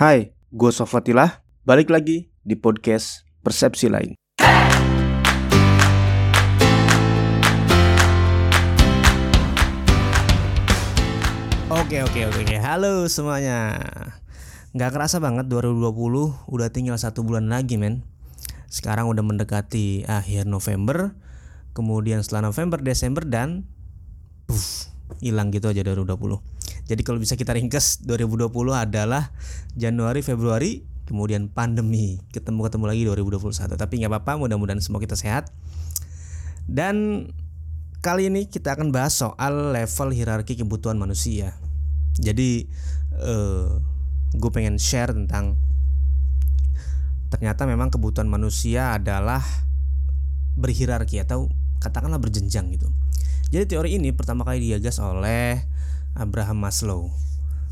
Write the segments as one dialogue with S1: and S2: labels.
S1: Hai, gue Sofatilah, balik lagi di podcast Persepsi Lain.
S2: Oke oke oke oke. Halo semuanya. Nggak kerasa banget 2020 udah tinggal satu bulan lagi men. Sekarang udah mendekati akhir November. Kemudian setelah November, Desember dan puff, hilang gitu aja 2020. Jadi kalau bisa kita ringkes 2020 adalah Januari, Februari, kemudian pandemi. Ketemu-ketemu lagi 2021. Tapi nggak apa-apa, mudah-mudahan semua kita sehat. Dan kali ini kita akan bahas soal level hierarki kebutuhan manusia. Jadi eh, gue pengen share tentang ternyata memang kebutuhan manusia adalah berhierarki atau katakanlah berjenjang gitu. Jadi teori ini pertama kali digagas oleh Abraham Maslow,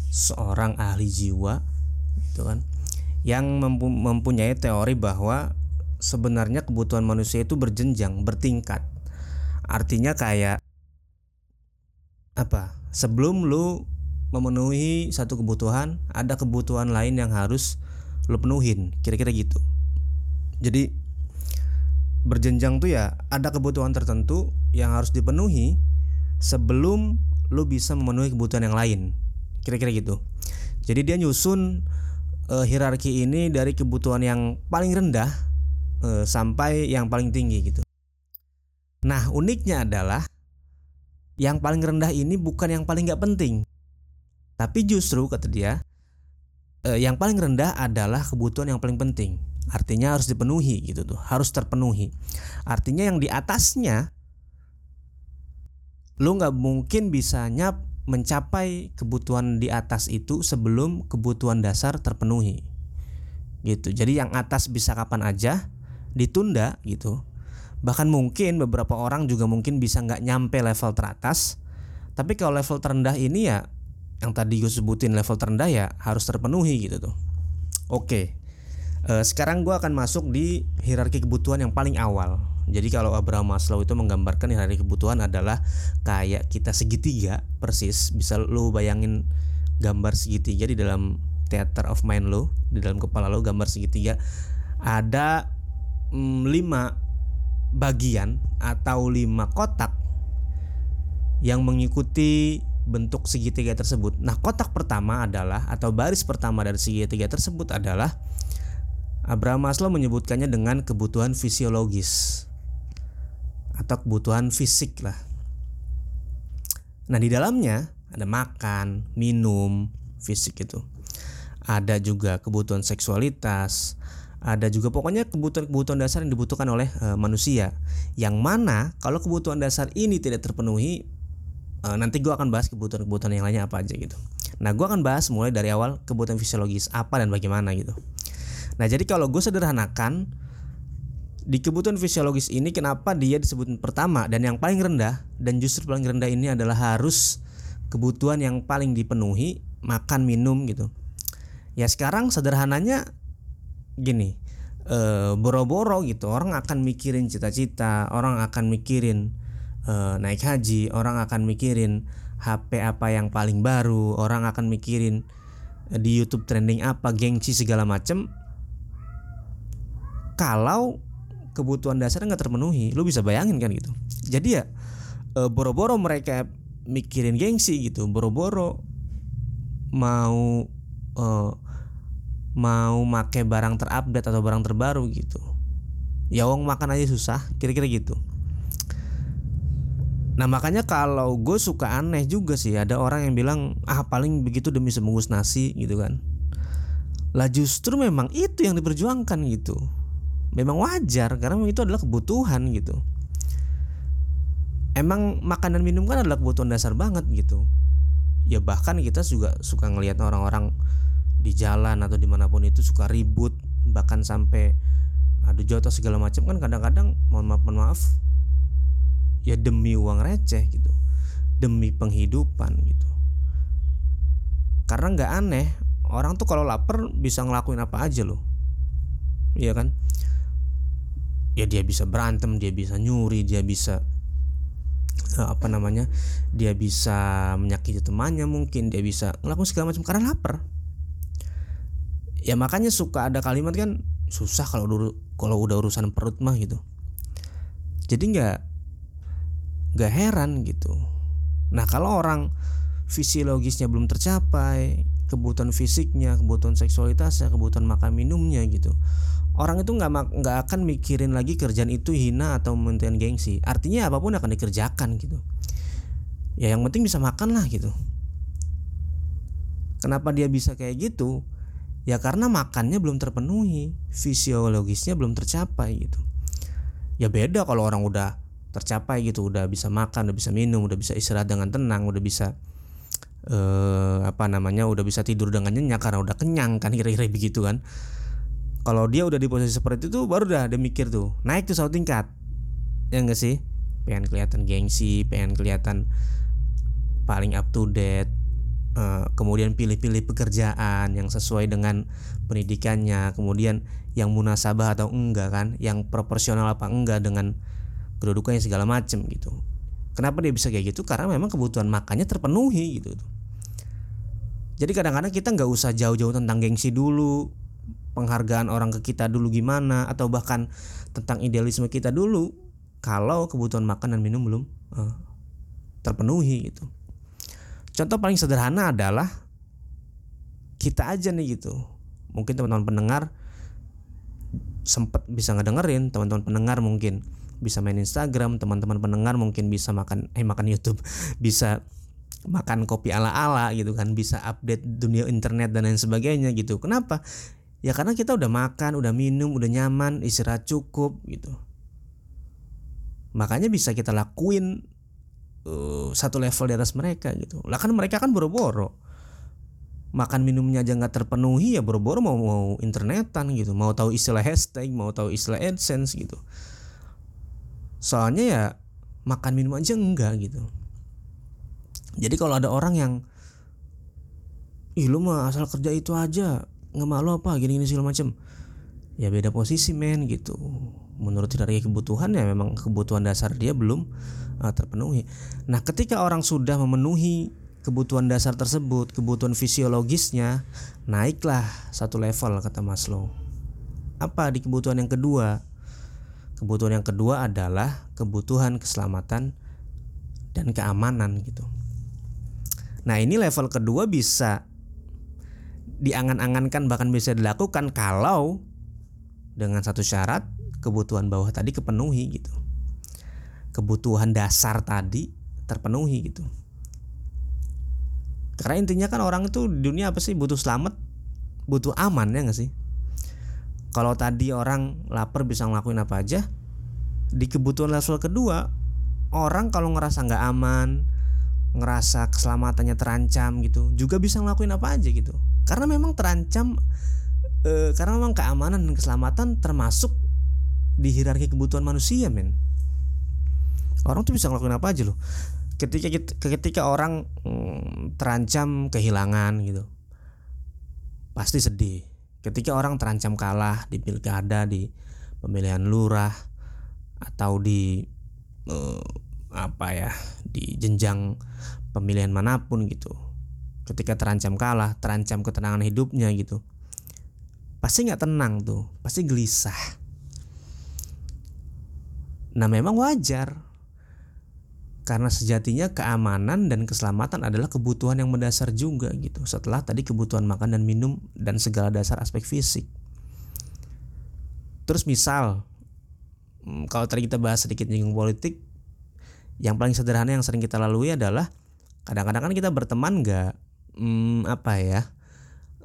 S2: seorang ahli jiwa, gitu kan, yang mempunyai teori bahwa sebenarnya kebutuhan manusia itu berjenjang, bertingkat. Artinya kayak apa? Sebelum lu memenuhi satu kebutuhan, ada kebutuhan lain yang harus lu penuhin, kira-kira gitu. Jadi berjenjang tuh ya ada kebutuhan tertentu yang harus dipenuhi sebelum lu bisa memenuhi kebutuhan yang lain. Kira-kira gitu. Jadi dia nyusun uh, hierarki ini dari kebutuhan yang paling rendah uh, sampai yang paling tinggi gitu. Nah uniknya adalah yang paling rendah ini bukan yang paling nggak penting, tapi justru kata dia uh, yang paling rendah adalah kebutuhan yang paling penting. Artinya harus dipenuhi gitu tuh, harus terpenuhi. Artinya yang di atasnya lu nggak mungkin bisanya mencapai kebutuhan di atas itu sebelum kebutuhan dasar terpenuhi. Gitu. Jadi yang atas bisa kapan aja ditunda gitu. Bahkan mungkin beberapa orang juga mungkin bisa nggak nyampe level teratas. Tapi kalau level terendah ini ya yang tadi gue sebutin level terendah ya harus terpenuhi gitu tuh. Oke. E, sekarang gue akan masuk di hierarki kebutuhan yang paling awal jadi kalau Abraham Maslow itu menggambarkan hari kebutuhan adalah kayak kita segitiga persis. Bisa lo bayangin gambar segitiga di dalam theater of mind lo, di dalam kepala lo gambar segitiga ada mm, lima bagian atau lima kotak yang mengikuti bentuk segitiga tersebut. Nah, kotak pertama adalah atau baris pertama dari segitiga tersebut adalah Abraham Maslow menyebutkannya dengan kebutuhan fisiologis atau kebutuhan fisik lah. Nah di dalamnya ada makan, minum, fisik itu. Ada juga kebutuhan seksualitas, ada juga pokoknya kebutuhan-kebutuhan dasar yang dibutuhkan oleh e, manusia. Yang mana kalau kebutuhan dasar ini tidak terpenuhi, e, nanti gue akan bahas kebutuhan-kebutuhan yang lainnya apa aja gitu. Nah gue akan bahas mulai dari awal kebutuhan fisiologis apa dan bagaimana gitu. Nah jadi kalau gue sederhanakan di kebutuhan fisiologis ini kenapa dia disebut pertama dan yang paling rendah? Dan justru paling rendah ini adalah harus kebutuhan yang paling dipenuhi makan minum gitu. Ya sekarang sederhananya gini e, boro-boro gitu. Orang akan mikirin cita-cita orang akan mikirin e, naik haji orang akan mikirin HP apa yang paling baru orang akan mikirin e, di YouTube trending apa gengsi segala macem. Kalau kebutuhan dasar nggak terpenuhi lu bisa bayangin kan gitu. Jadi ya e, boro-boro mereka mikirin gengsi gitu boro-boro mau e, mau make barang terupdate atau barang terbaru gitu. Ya wong makan aja susah kira-kira gitu. Nah makanya kalau gue suka aneh juga sih ada orang yang bilang ah paling begitu demi sebungkus nasi gitu kan. Lah justru memang itu yang diperjuangkan gitu memang wajar karena itu adalah kebutuhan gitu. Emang makan dan minum kan adalah kebutuhan dasar banget gitu. Ya bahkan kita juga suka ngelihat orang-orang di jalan atau di mana pun itu suka ribut bahkan sampai adu jotos segala macam kan kadang-kadang mohon maaf mohon maaf ya demi uang receh gitu. Demi penghidupan gitu. Karena nggak aneh orang tuh kalau lapar bisa ngelakuin apa aja loh. Iya kan ya dia bisa berantem dia bisa nyuri dia bisa eh, apa namanya dia bisa menyakiti temannya mungkin dia bisa ngelakuin segala macam karena lapar. Ya makanya suka ada kalimat kan susah kalau kalau udah urusan perut mah gitu. Jadi nggak nggak heran gitu. Nah kalau orang fisiologisnya belum tercapai kebutuhan fisiknya kebutuhan seksualitasnya kebutuhan makan minumnya gitu orang itu nggak nggak akan mikirin lagi kerjaan itu hina atau maintain gengsi. Artinya apa pun akan dikerjakan gitu. Ya yang penting bisa makan lah gitu. Kenapa dia bisa kayak gitu? Ya karena makannya belum terpenuhi fisiologisnya belum tercapai gitu. Ya beda kalau orang udah tercapai gitu udah bisa makan udah bisa minum udah bisa istirahat dengan tenang udah bisa eh, apa namanya udah bisa tidur dengan nyenyak karena udah kenyang kan kira-kira begitu kan kalau dia udah di posisi seperti itu baru dah dia mikir tuh naik tuh satu tingkat. Ya enggak sih? Pengen kelihatan gengsi pengen kelihatan paling up to date eh, kemudian pilih-pilih pekerjaan yang sesuai dengan pendidikannya kemudian yang munasabah atau enggak kan yang proporsional apa enggak dengan kedudukannya segala macem gitu. Kenapa dia bisa kayak gitu? Karena memang kebutuhan makannya terpenuhi gitu jadi kadang-kadang kita nggak usah jauh-jauh tentang gengsi dulu, penghargaan orang ke kita dulu gimana, atau bahkan tentang idealisme kita dulu. Kalau kebutuhan makan dan minum belum uh, terpenuhi gitu. Contoh paling sederhana adalah kita aja nih gitu. Mungkin teman-teman pendengar sempat bisa ngedengerin, teman-teman pendengar mungkin bisa main Instagram, teman-teman pendengar mungkin bisa makan eh makan YouTube, bisa makan kopi ala-ala gitu kan bisa update dunia internet dan lain sebagainya gitu kenapa ya karena kita udah makan udah minum udah nyaman istirahat cukup gitu. Makanya bisa kita lakuin uh, satu level di atas mereka gitu. Lah kan mereka kan boro-boro. Makan minumnya aja nggak terpenuhi ya boro-boro mau mau internetan gitu. Mau tahu istilah hashtag mau tahu istilah adsense gitu. Soalnya ya makan minum aja enggak gitu. Jadi kalau ada orang yang ih lu mah asal kerja itu aja nggak malu apa gini gini segala macem. Ya beda posisi men gitu. Menurut hierarki kebutuhan ya memang kebutuhan dasar dia belum uh, terpenuhi. Nah ketika orang sudah memenuhi kebutuhan dasar tersebut kebutuhan fisiologisnya naiklah satu level kata Maslow. Apa di kebutuhan yang kedua? Kebutuhan yang kedua adalah kebutuhan keselamatan dan keamanan gitu. Nah ini level kedua bisa diangan-angankan bahkan bisa dilakukan kalau dengan satu syarat kebutuhan bawah tadi kepenuhi gitu. Kebutuhan dasar tadi terpenuhi gitu. Karena intinya kan orang itu di dunia apa sih butuh selamat, butuh aman ya nggak sih? Kalau tadi orang lapar bisa ngelakuin apa aja, di kebutuhan level kedua orang kalau ngerasa nggak aman, ngerasa keselamatannya terancam gitu juga bisa ngelakuin apa aja gitu. Karena memang terancam e, karena memang keamanan dan keselamatan termasuk di hierarki kebutuhan manusia men. Orang tuh bisa ngelakuin apa aja loh. Ketika ketika orang mm, terancam kehilangan gitu pasti sedih. Ketika orang terancam kalah di pilkada di pemilihan lurah atau di uh, apa ya di jenjang pemilihan mana pun gitu. Ketika terancam kalah terancam ketenangan hidupnya gitu. Pasti nggak tenang tuh pasti gelisah. Nah memang wajar. Karena sejatinya keamanan dan keselamatan adalah kebutuhan yang mendasar juga gitu. Setelah tadi kebutuhan makan dan minum dan segala dasar aspek fisik. Terus misal hmm, kalau tadi kita bahas sedikit nyinggung politik yang paling sederhana yang sering kita lalui adalah kadang-kadang kan kita berteman nggak hmm, apa ya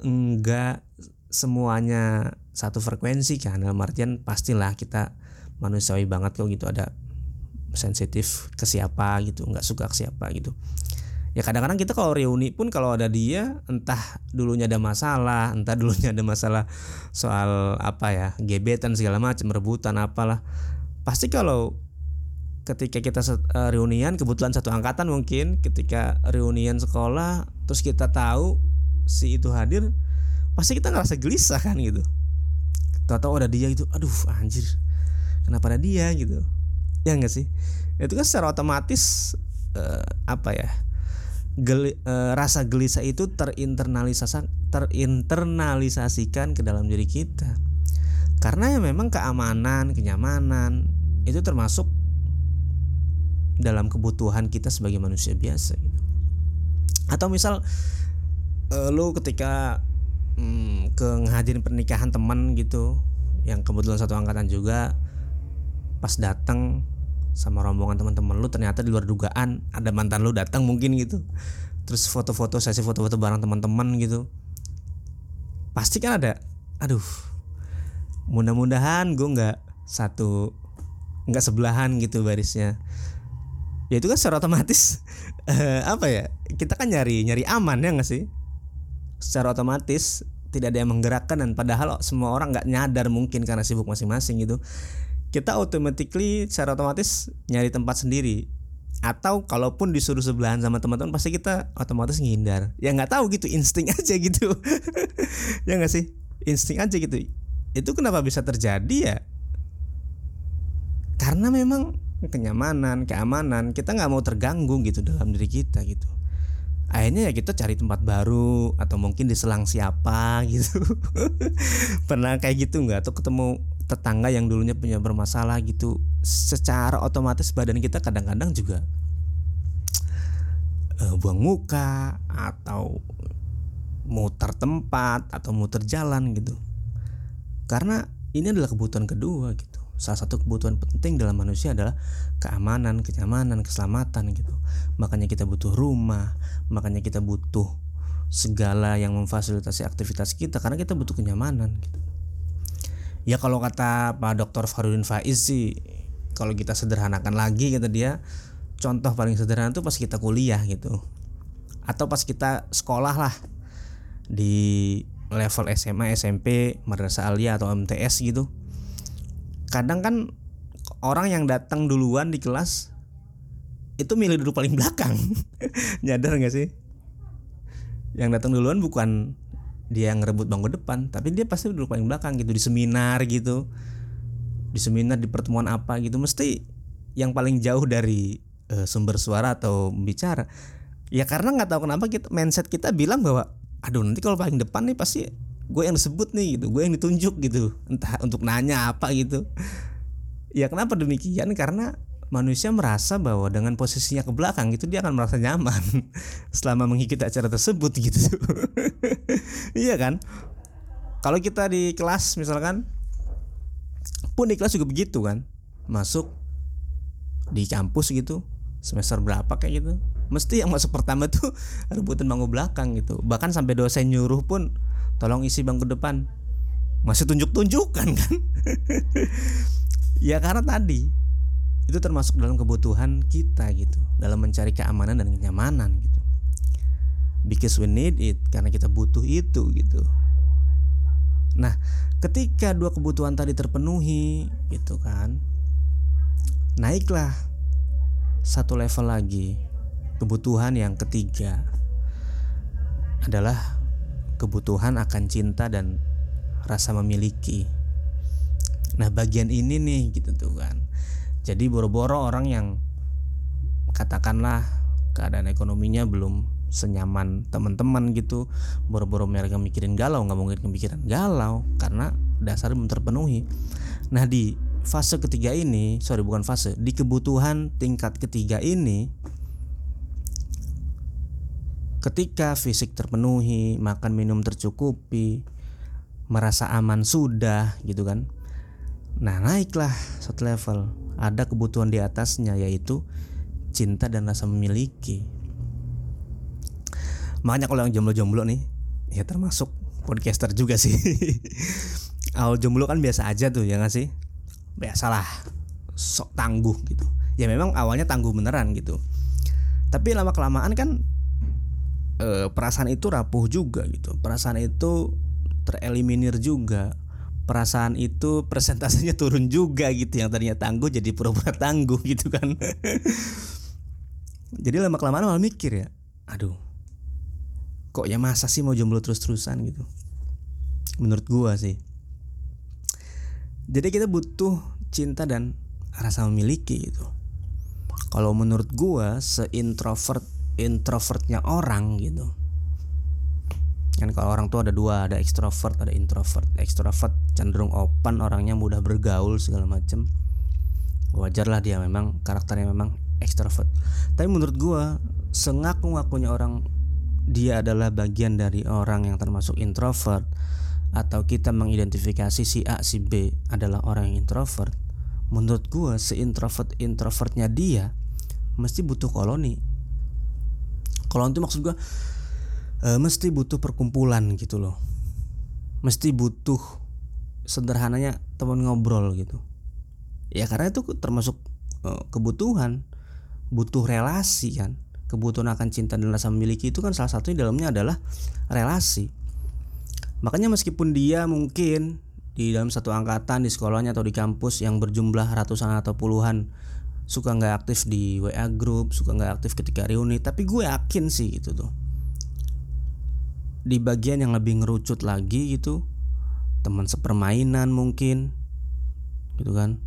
S2: nggak semuanya satu frekuensi kan. Dalam artian pastilah kita manusiawi banget kok gitu ada sensitif ke siapa gitu nggak suka ke siapa gitu. Ya kadang-kadang kita kalau reuni pun kalau ada dia entah dulunya ada masalah entah dulunya ada masalah soal apa ya gebetan segala macam rebutan apalah pasti kalau ketika kita uh, reunian kebetulan satu angkatan mungkin ketika reunian sekolah terus kita tahu si itu hadir pasti kita ngerasa gelisah kan gitu. Tahu-tahu ada dia itu aduh anjir kenapa ada dia? gitu. Ya enggak sih? Itu kan secara otomatis uh, apa ya geli, e, rasa gelisah itu terinternalisasi terinternalisasikan ke dalam diri kita. Karena ya memang keamanan kenyamanan itu termasuk dalam kebutuhan kita sebagai manusia biasa gitu. Atau misal e, lu ketika mm, ke ngehadirin pernikahan teman gitu yang kebetulan satu angkatan juga pas datang sama rombongan teman-teman lu ternyata di luar dugaan ada mantan lu datang mungkin gitu. Terus foto-foto sesi foto-foto bareng teman-teman gitu. Pasti kan ada aduh mudah-mudahan gue nggak satu nggak sebelahan gitu barisnya ya itu kan secara otomatis uh, apa ya kita kan nyari nyari aman ya nggak sih? Secara otomatis tidak ada yang menggerakkan dan padahal semua orang nggak nyadar mungkin karena sibuk masing-masing gitu. Kita automatically secara otomatis nyari tempat sendiri. Atau kalaupun disuruh sebelahan sama teman-teman pasti kita otomatis ngindar. Ya nggak tahu gitu insting aja gitu. Ya nggak sih? Insting aja gitu. Itu kenapa bisa terjadi ya? Karena memang kenyamanan keamanan kita nggak mau terganggu gitu dalam diri kita gitu. Akhirnya ya kita cari tempat baru atau mungkin diselang siapa gitu. Pernah kayak gitu nggak? Atau ketemu tetangga yang dulunya punya bermasalah gitu. Secara otomatis badan kita kadang-kadang juga uh, buang muka atau muter tempat atau muter jalan gitu. Karena ini adalah kebutuhan kedua gitu salah satu kebutuhan penting dalam manusia adalah keamanan, kenyamanan, keselamatan gitu. Makanya kita butuh rumah, makanya kita butuh segala yang memfasilitasi aktivitas kita karena kita butuh kenyamanan gitu ya kalau kata Pak Dr. Farudin Faiz sih kalau kita sederhanakan lagi kata dia contoh paling sederhana itu pas kita kuliah gitu atau pas kita sekolah lah di level SMA SMP Madrasah Alia atau MTS gitu kadang kan orang yang datang duluan di kelas itu milih duduk paling belakang. Nyadar nggak sih? Yang datang duluan bukan dia yang ngerebut bangku depan tapi dia pasti duduk paling belakang gitu di seminar gitu. Di seminar di pertemuan apa gitu. Mesti yang paling jauh dari uh, sumber suara atau bicara. Ya karena nggak tahu kenapa kita mindset kita bilang bahwa aduh nanti kalau paling depan nih pasti gue yang disebut nih gitu gue yang ditunjuk gitu entah untuk nanya apa gitu ya kenapa demikian karena manusia merasa bahwa dengan posisinya ke belakang itu dia akan merasa nyaman selama mengikuti acara tersebut gitu. iya kan? Kalau kita di kelas misalkan pun di kelas juga begitu kan. Masuk di kampus gitu semester berapa kayak gitu mesti yang masuk pertama tuh rebutan bangku belakang gitu bahkan sampai dosen nyuruh pun tolong isi bangku depan. Masih tunjuk-tunjukkan kan? Ya karena tadi itu termasuk dalam kebutuhan kita gitu. Dalam mencari keamanan dan kenyamanan gitu. Because we need it karena kita butuh itu gitu. Nah ketika dua kebutuhan tadi terpenuhi gitu kan naiklah satu level lagi kebutuhan yang ketiga adalah kebutuhan akan cinta dan rasa memiliki. Nah bagian ini nih gitu tuh kan. Jadi boro-boro orang yang katakanlah keadaan ekonominya belum senyaman teman-teman gitu boro-boro mereka mikirin galau nggak mungkin kepikiran galau karena dasar belum terpenuhi. Nah di fase ketiga ini sorry bukan fase di kebutuhan tingkat ketiga ini ketika fisik terpenuhi makan minum tercukupi merasa aman sudah gitu kan nah naiklah satu level ada kebutuhan di atasnya yaitu cinta dan rasa memiliki. Makanya kalau yang jomblo-jomblo nih ya termasuk podcaster juga sih. Awal jomblo kan biasa aja tuh ya gak sih? Biasalah sok tangguh gitu. Ya memang awalnya tangguh beneran gitu. Tapi lama kelamaan kan e, perasaan itu rapuh juga gitu. Perasaan itu tereliminir juga. Perasaan itu persentasenya turun juga gitu. Yang tadinya tangguh jadi pura-pura tangguh gitu kan. Jadi lama kelamaan malah mikir ya aduh kok ya masa sih mau jomblo terus-terusan gitu? Menurut gua sih. Jadi kita butuh cinta dan rasa memiliki gitu. Kalau menurut gua seintrovert introvertnya orang gitu. Kan kalau orang tuh ada dua ada ekstrovert ada introvert. Ekstrovert cenderung open orangnya mudah bergaul segala macem. Wajar lah dia memang karakternya memang ekstrovert tapi menurut gua sengaku-ngakunya orang dia adalah bagian dari orang yang termasuk introvert atau kita mengidentifikasi si A si B adalah orang yang introvert menurut gua si introvert introvertnya dia mesti butuh koloni koloni itu maksud gua e, mesti butuh perkumpulan gitu loh. Mesti butuh sederhananya teman ngobrol gitu. Ya karena itu termasuk e, kebutuhan butuh relasi kan. Kebutuhan akan cinta dan rasa memiliki itu kan salah satu di dalamnya adalah relasi. Makanya meskipun dia mungkin di dalam satu angkatan di sekolahnya atau di kampus yang berjumlah ratusan atau puluhan suka nggak aktif di WA group suka nggak aktif ketika reuni tapi gue yakin sih gitu tuh. Di bagian yang lebih ngerucut lagi gitu teman sepermainan mungkin gitu kan?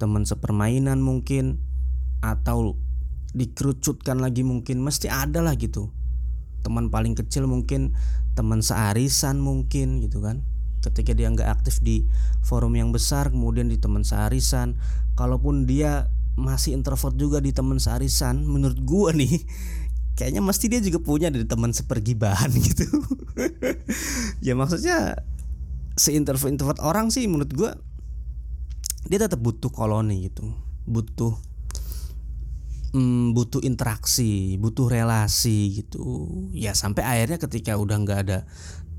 S2: Teman sepermainan mungkin atau dikerucutkan lagi mungkin mesti ada lah gitu. Teman paling kecil mungkin teman searisan mungkin gitu kan ketika dia nggak aktif di forum yang besar kemudian di teman searisan kalaupun dia masih introvert juga di teman searisan menurut gua nih kayaknya mesti dia juga punya dari teman sepergibahan gitu. Ya maksudnya seintrovert introvert orang sih menurut gue dia tetap butuh koloni gitu. Butuh hmm, butuh interaksi butuh relasi gitu. Ya sampai akhirnya ketika udah nggak ada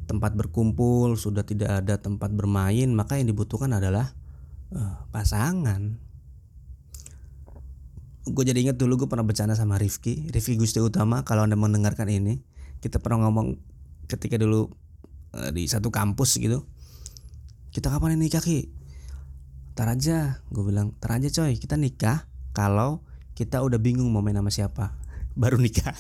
S2: tempat berkumpul sudah tidak ada tempat bermain maka yang dibutuhkan adalah uh, pasangan. Gue jadi inget dulu gue pernah bercanda sama Rifki Rifki Gusti Utama. Kalau anda mendengarkan ini kita pernah ngomong ketika dulu uh, di satu kampus gitu kita kapan ini nikah ki? Tar aja gue bilang. Tar aja coy kita nikah kalau kita udah bingung mau main sama siapa baru nikah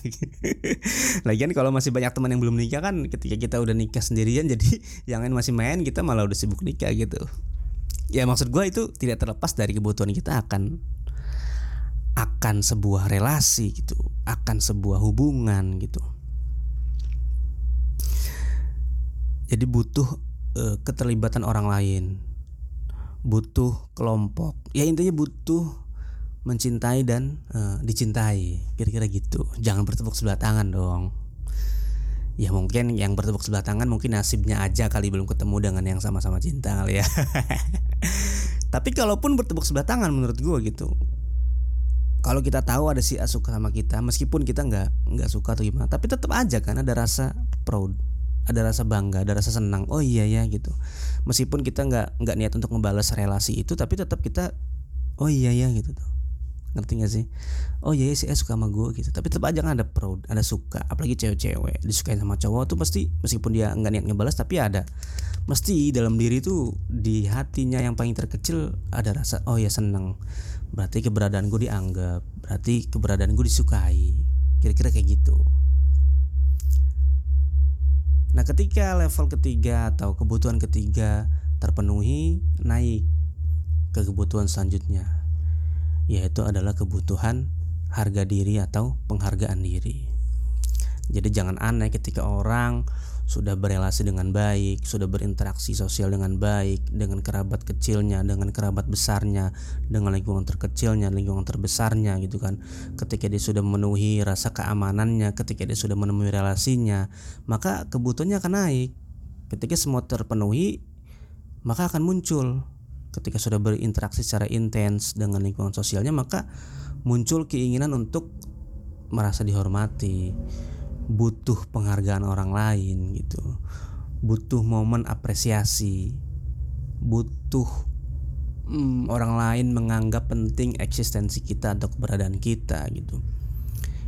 S2: lagian kalau masih banyak teman yang belum nikah kan ketika kita udah nikah sendirian jadi yang lain masih main kita malah udah sibuk nikah gitu ya maksud gue itu tidak terlepas dari kebutuhan kita akan akan sebuah relasi gitu, akan sebuah hubungan gitu. Jadi butuh uh, keterlibatan orang lain, butuh kelompok. Ya intinya butuh mencintai dan uh, dicintai, kira-kira gitu. Jangan bertepuk sebelah tangan dong. Ya mungkin yang bertepuk sebelah tangan mungkin nasibnya aja kali belum ketemu dengan yang sama-sama cinta kali ya. Tapi kalaupun bertepuk sebelah tangan menurut gue gitu, kalau kita tahu ada si A suka sama kita meskipun kita nggak nggak suka atau gimana tapi tetap aja kan ada rasa proud ada rasa bangga ada rasa senang oh iya ya gitu meskipun kita nggak nggak niat untuk membalas relasi itu tapi tetap kita oh iya ya gitu tuh ngerti gak sih? Oh iya, iya si A suka sama gue gitu. Tapi tetap aja kan ada proud ada suka. Apalagi cewek-cewek disukai sama cowok tuh pasti meskipun dia nggak niat ngebalas tapi ada. Mesti dalam diri tuh di hatinya yang paling terkecil ada rasa oh ya seneng. Berarti keberadaan gue dianggap berarti keberadaan gue disukai. Kira-kira kayak gitu. Nah ketika level ketiga atau kebutuhan ketiga terpenuhi naik ke kebutuhan selanjutnya yaitu adalah kebutuhan harga diri atau penghargaan diri jadi jangan aneh ketika orang sudah berelasi dengan baik, sudah berinteraksi sosial dengan baik dengan kerabat kecilnya, dengan kerabat besarnya, dengan lingkungan terkecilnya, lingkungan terbesarnya gitu kan. Ketika dia sudah memenuhi rasa keamanannya, ketika dia sudah menemui relasinya, maka kebutuhannya akan naik. Ketika semua terpenuhi, maka akan muncul ketika sudah berinteraksi secara intens dengan lingkungan sosialnya, maka muncul keinginan untuk merasa dihormati butuh penghargaan orang lain gitu. Butuh momen apresiasi butuh hmm, orang lain menganggap penting eksistensi kita atau keberadaan kita gitu.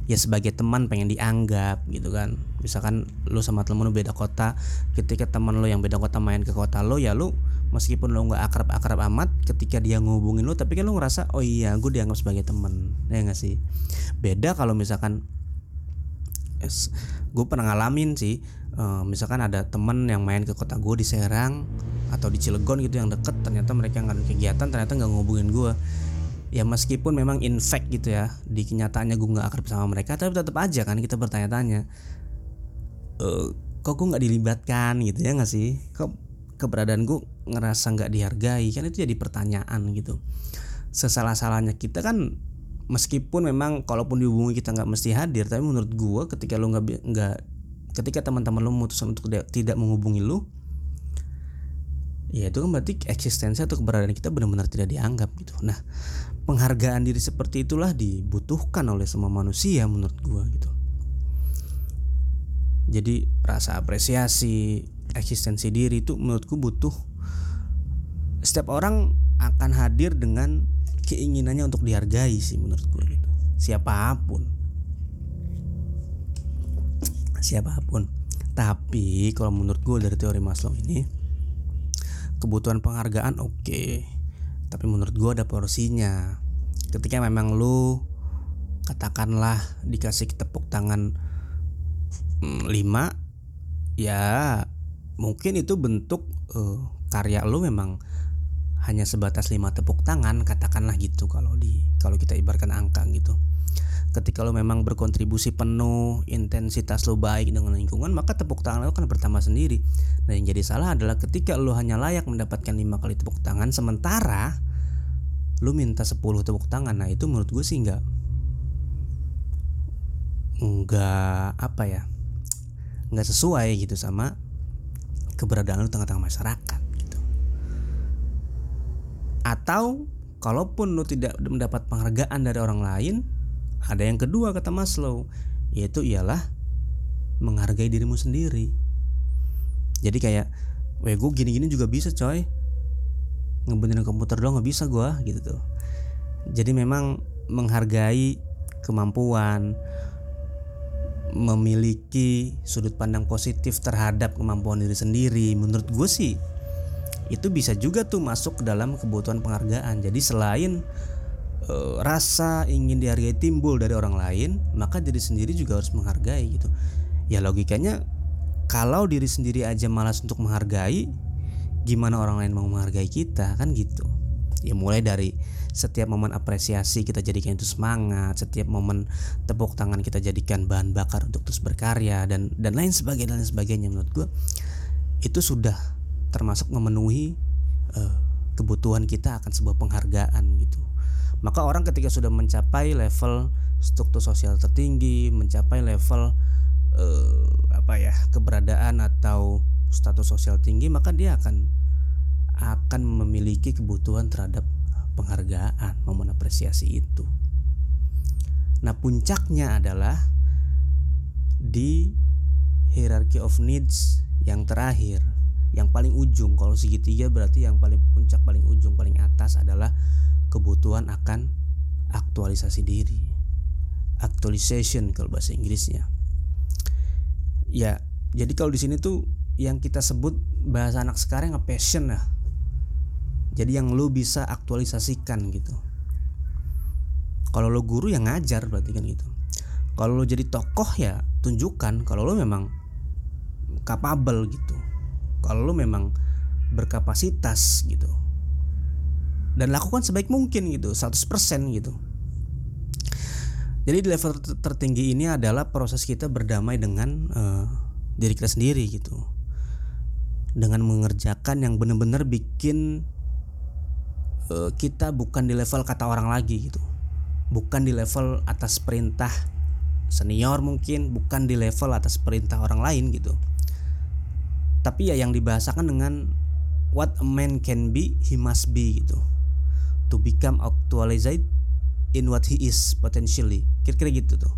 S2: Ya sebagai teman pengen dianggap gitu kan. Misalkan lu sama temen lu beda kota ketika teman lu yang beda kota main ke kota lu ya lu meskipun lu nggak akrab akrab amat ketika dia ngehubungin lu tapi kan lu ngerasa oh iya gue dianggap sebagai temen. Ya gak sih? Beda kalau misalkan yes. gue pernah ngalamin sih uh, misalkan ada temen yang main ke kota gue di Serang atau di Cilegon gitu yang deket ternyata mereka nggak ada kegiatan ternyata nggak ngubungin gue ya meskipun memang in fact gitu ya di kenyataannya gue nggak akrab sama mereka tapi tetap aja kan kita bertanya-tanya e, kok gue nggak dilibatkan? Gitu ya nggak sih? Kok keberadaan gue ngerasa nggak dihargai kan itu jadi pertanyaan gitu. Sesalah-salahnya kita kan meskipun memang kalaupun dihubungi kita nggak mesti hadir tapi menurut gue ketika lo nggak nggak ketika teman-teman lo memutuskan untuk tidak menghubungi lo ya itu kan berarti eksistensi atau keberadaan kita benar-benar tidak dianggap gitu. Nah penghargaan diri seperti itulah dibutuhkan oleh semua manusia menurut gua gitu. Jadi rasa apresiasi eksistensi diri itu menurutku butuh setiap orang akan hadir dengan keinginannya untuk dihargai sih menurut gue gitu. Siapa pun. Siapa pun. Tapi kalau menurut gue dari teori Maslow ini kebutuhan penghargaan oke. Okay. tapi menurut gue ada porsinya. Ketika memang lu katakanlah dikasih tepuk tangan mm, 5 ya mungkin itu bentuk uh, karya lu memang hanya sebatas lima tepuk tangan katakanlah gitu kalau di kalau kita ibaratkan angka gitu. Ketika lo memang berkontribusi penuh intensitas lo baik dengan lingkungan maka tepuk tangan lo kan bertambah sendiri. Nah yang jadi salah adalah ketika lo hanya layak mendapatkan lima kali tepuk tangan sementara lo minta 10 tepuk tangan. Nah itu menurut gue sih enggak enggak apa ya enggak sesuai gitu sama keberadaan lo tengah-tengah masyarakat gitu atau kalaupun lo tidak mendapat penghargaan dari orang lain ada yang kedua kata Maslow, yaitu ialah menghargai dirimu sendiri. Jadi kayak, weh gue gini-gini juga bisa coy. Ngebenerin komputer doang nggak bisa gue gitu tuh. Jadi memang menghargai kemampuan, memiliki sudut pandang positif terhadap kemampuan diri sendiri. Menurut gue sih itu bisa juga tuh masuk ke dalam kebutuhan penghargaan. Jadi selain uh, rasa ingin dihargai timbul dari orang lain, maka diri sendiri juga harus menghargai gitu. Ya logikanya kalau diri sendiri aja malas untuk menghargai, gimana orang lain mau menghargai kita kan gitu. Ya mulai dari setiap momen apresiasi kita jadikan itu semangat, setiap momen tepuk tangan kita jadikan bahan bakar untuk terus berkarya dan dan lain sebagainya dan lain sebagainya menurut gue itu sudah termasuk memenuhi uh, kebutuhan kita akan sebuah penghargaan gitu. Maka orang ketika sudah mencapai level struktur sosial tertinggi, mencapai level eh, apa ya keberadaan atau status sosial tinggi, maka dia akan akan memiliki kebutuhan terhadap penghargaan, momen apresiasi itu. Nah, puncaknya adalah di hierarchy of needs yang terakhir, yang paling ujung. Kalau segitiga berarti yang paling puncak, paling ujung, paling atas adalah kebutuhan akan aktualisasi diri actualization kalau bahasa Inggrisnya ya jadi kalau di sini tuh yang kita sebut bahasa anak sekarang yang passion lah jadi yang lo bisa aktualisasikan gitu. Kalau lo guru yang ngajar berarti kan gitu. Kalau lo jadi tokoh ya tunjukkan kalau lo memang capable gitu. Kalau lo memang berkapasitas gitu. Dan lakukan sebaik mungkin gitu 100% gitu. Jadi di level tertinggi ini adalah proses kita berdamai dengan uh, diri kita sendiri gitu. Dengan mengerjakan yang benar-benar bikin uh, kita bukan di level kata orang lagi gitu. Bukan di level atas perintah senior mungkin bukan di level atas perintah orang lain gitu. Tapi ya yang dibahasakan dengan what a man can be he must be gitu. To become actualized in what he is potentially. Kira-kira gitu tuh.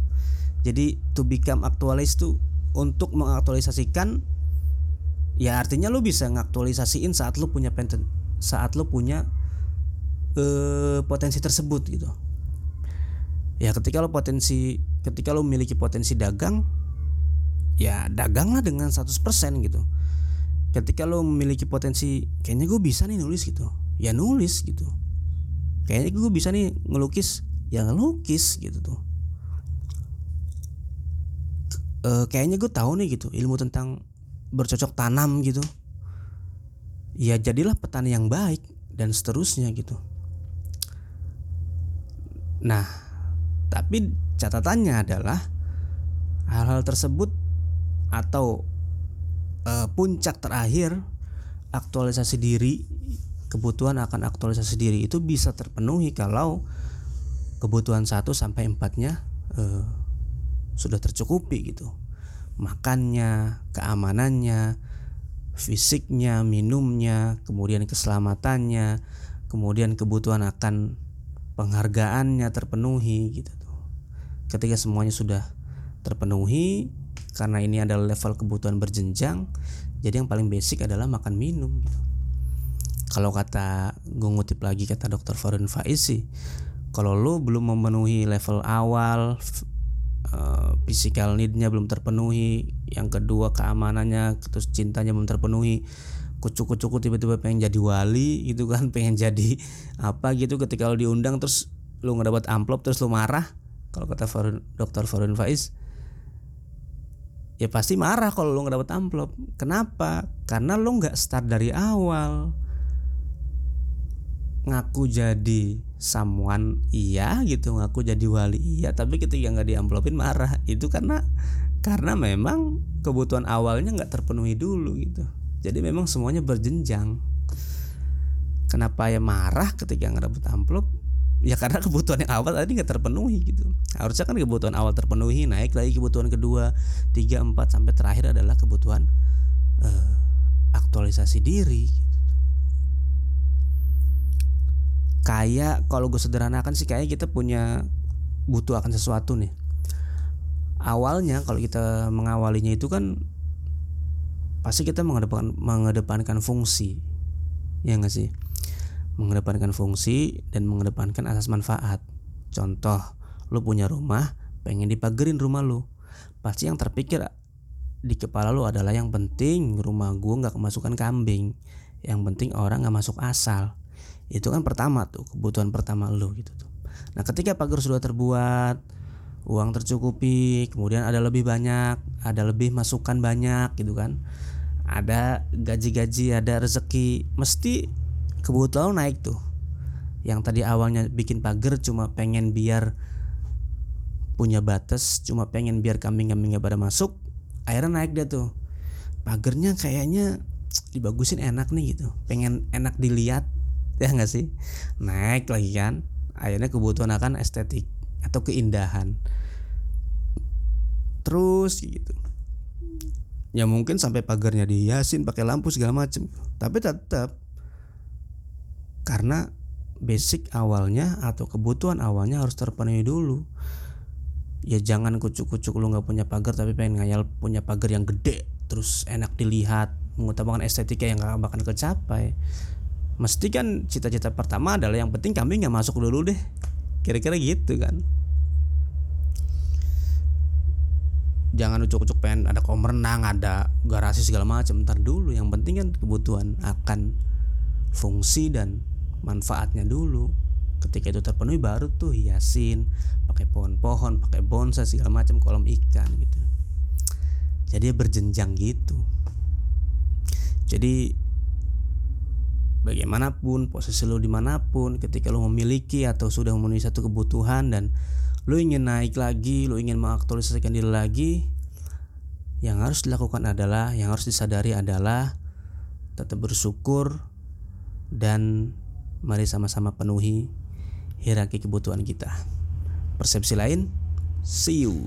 S2: Jadi to become actualized tuh untuk mengaktualisasikan ya artinya lo bisa ngaktualisasiin saat lo punya saat lo punya uh, potensi tersebut gitu. Ya ketika lo potensi ketika lo memiliki potensi dagang ya daganglah dengan 100% gitu. Ketika lo memiliki potensi kayaknya gue bisa nih nulis gitu. Ya nulis gitu. Kayaknya gue bisa nih ngelukis. Ya ngelukis gitu tuh. E, kayaknya gue tahu nih gitu ilmu tentang bercocok tanam gitu. Ya jadilah petani yang baik dan seterusnya gitu Nah, tapi catatannya adalah hal-hal tersebut atau uh, puncak terakhir aktualisasi diri kebutuhan akan aktualisasi diri itu bisa terpenuhi kalau kebutuhan 1 sampai 4-nya uh, sudah tercukupi gitu. Makannya, keamanannya, fisiknya, minumnya, kemudian keselamatannya, kemudian kebutuhan akan penghargaannya terpenuhi gitu tuh. Ketika semuanya sudah terpenuhi karena ini adalah level kebutuhan berjenjang, jadi yang paling basic adalah makan minum gitu. Kalau kata gue ngutip lagi kata dokter Farun Faiz kalau lo belum memenuhi level awal uh, physical neednya belum terpenuhi, yang kedua keamanannya, terus cintanya belum terpenuhi, kucuk-kucuk tiba-tiba pengen jadi wali gitu kan, pengen jadi apa gitu. Ketika lo diundang terus lo nggak amplop terus lo marah, kalau kata dokter Farun Faiz, ya pasti marah kalau lo nggak amplop. Kenapa? Karena lo nggak start dari awal. Ngaku jadi someone iya gitu. Ngaku jadi wali iya. Tapi ketika nggak diamplopin marah. Itu karena karena memang kebutuhan awalnya nggak terpenuhi dulu gitu jadi memang semuanya berjenjang. Kenapa ya marah ketika dapet amplop? Ya karena kebutuhan yang awal tadi nggak terpenuhi gitu. Harusnya kan kebutuhan awal terpenuhi naik lagi kebutuhan kedua tiga empat sampai terakhir adalah kebutuhan uh, aktualisasi diri kayak kalau gue sederhanakan sih kayak kita punya butuh akan sesuatu nih. Awalnya kalau kita mengawalinya itu kan pasti kita mengedepankan mengedepankan fungsi. Ya nggak sih? Mengedepankan fungsi dan mengedepankan asas manfaat. Contoh lu punya rumah pengen dipagerin rumah lu. Pasti yang terpikir di kepala lu adalah yang penting rumah gua nggak kemasukan kambing. Yang penting orang nggak masuk asal. Itu kan pertama tuh kebutuhan pertama lo gitu tuh. Nah ketika pagar sudah terbuat uang tercukupi kemudian ada lebih banyak ada lebih masukan banyak gitu kan ada gaji-gaji ada rezeki mesti kebutuhan naik tuh. Yang tadi awalnya bikin pagar cuma pengen biar punya batas cuma pengen biar kambing-kambingnya pada masuk akhirnya naik deh tuh. Pagernya kayaknya dibagusin enak nih gitu. Pengen enak dilihat ya nggak sih? Naik lagi kan akhirnya kebutuhan akan estetik atau keindahan. Terus gitu ya mungkin sampai pagarnya dihiasin pakai lampu segala macem. Tapi tetap karena basic awalnya atau kebutuhan awalnya harus terpenuhi dulu. Ya jangan kucuk-kucuk lu nggak punya pagar tapi pengen ngayal punya pagar yang gede terus enak dilihat mengutamakan estetika yang gak bakal kecapai. Mesti kan cita-cita pertama adalah yang penting kami nggak masuk dulu deh. Kira-kira gitu kan jangan ucuk-ucuk pengen ada kolam renang ada garasi segala macam ntar dulu yang penting kan kebutuhan akan fungsi dan manfaatnya dulu. Ketika itu terpenuhi baru tuh hiasin pakai pohon-pohon pakai bonsai segala macam kolam ikan gitu. Jadi berjenjang gitu. Jadi bagaimanapun posisi lo di mana pun ketika lo memiliki atau sudah memenuhi satu kebutuhan dan lo ingin naik lagi lo ingin mengaktualisasikan diri lagi yang harus dilakukan adalah yang harus disadari adalah tetap bersyukur dan mari sama-sama penuhi hierarki kebutuhan kita. Persepsi lain see you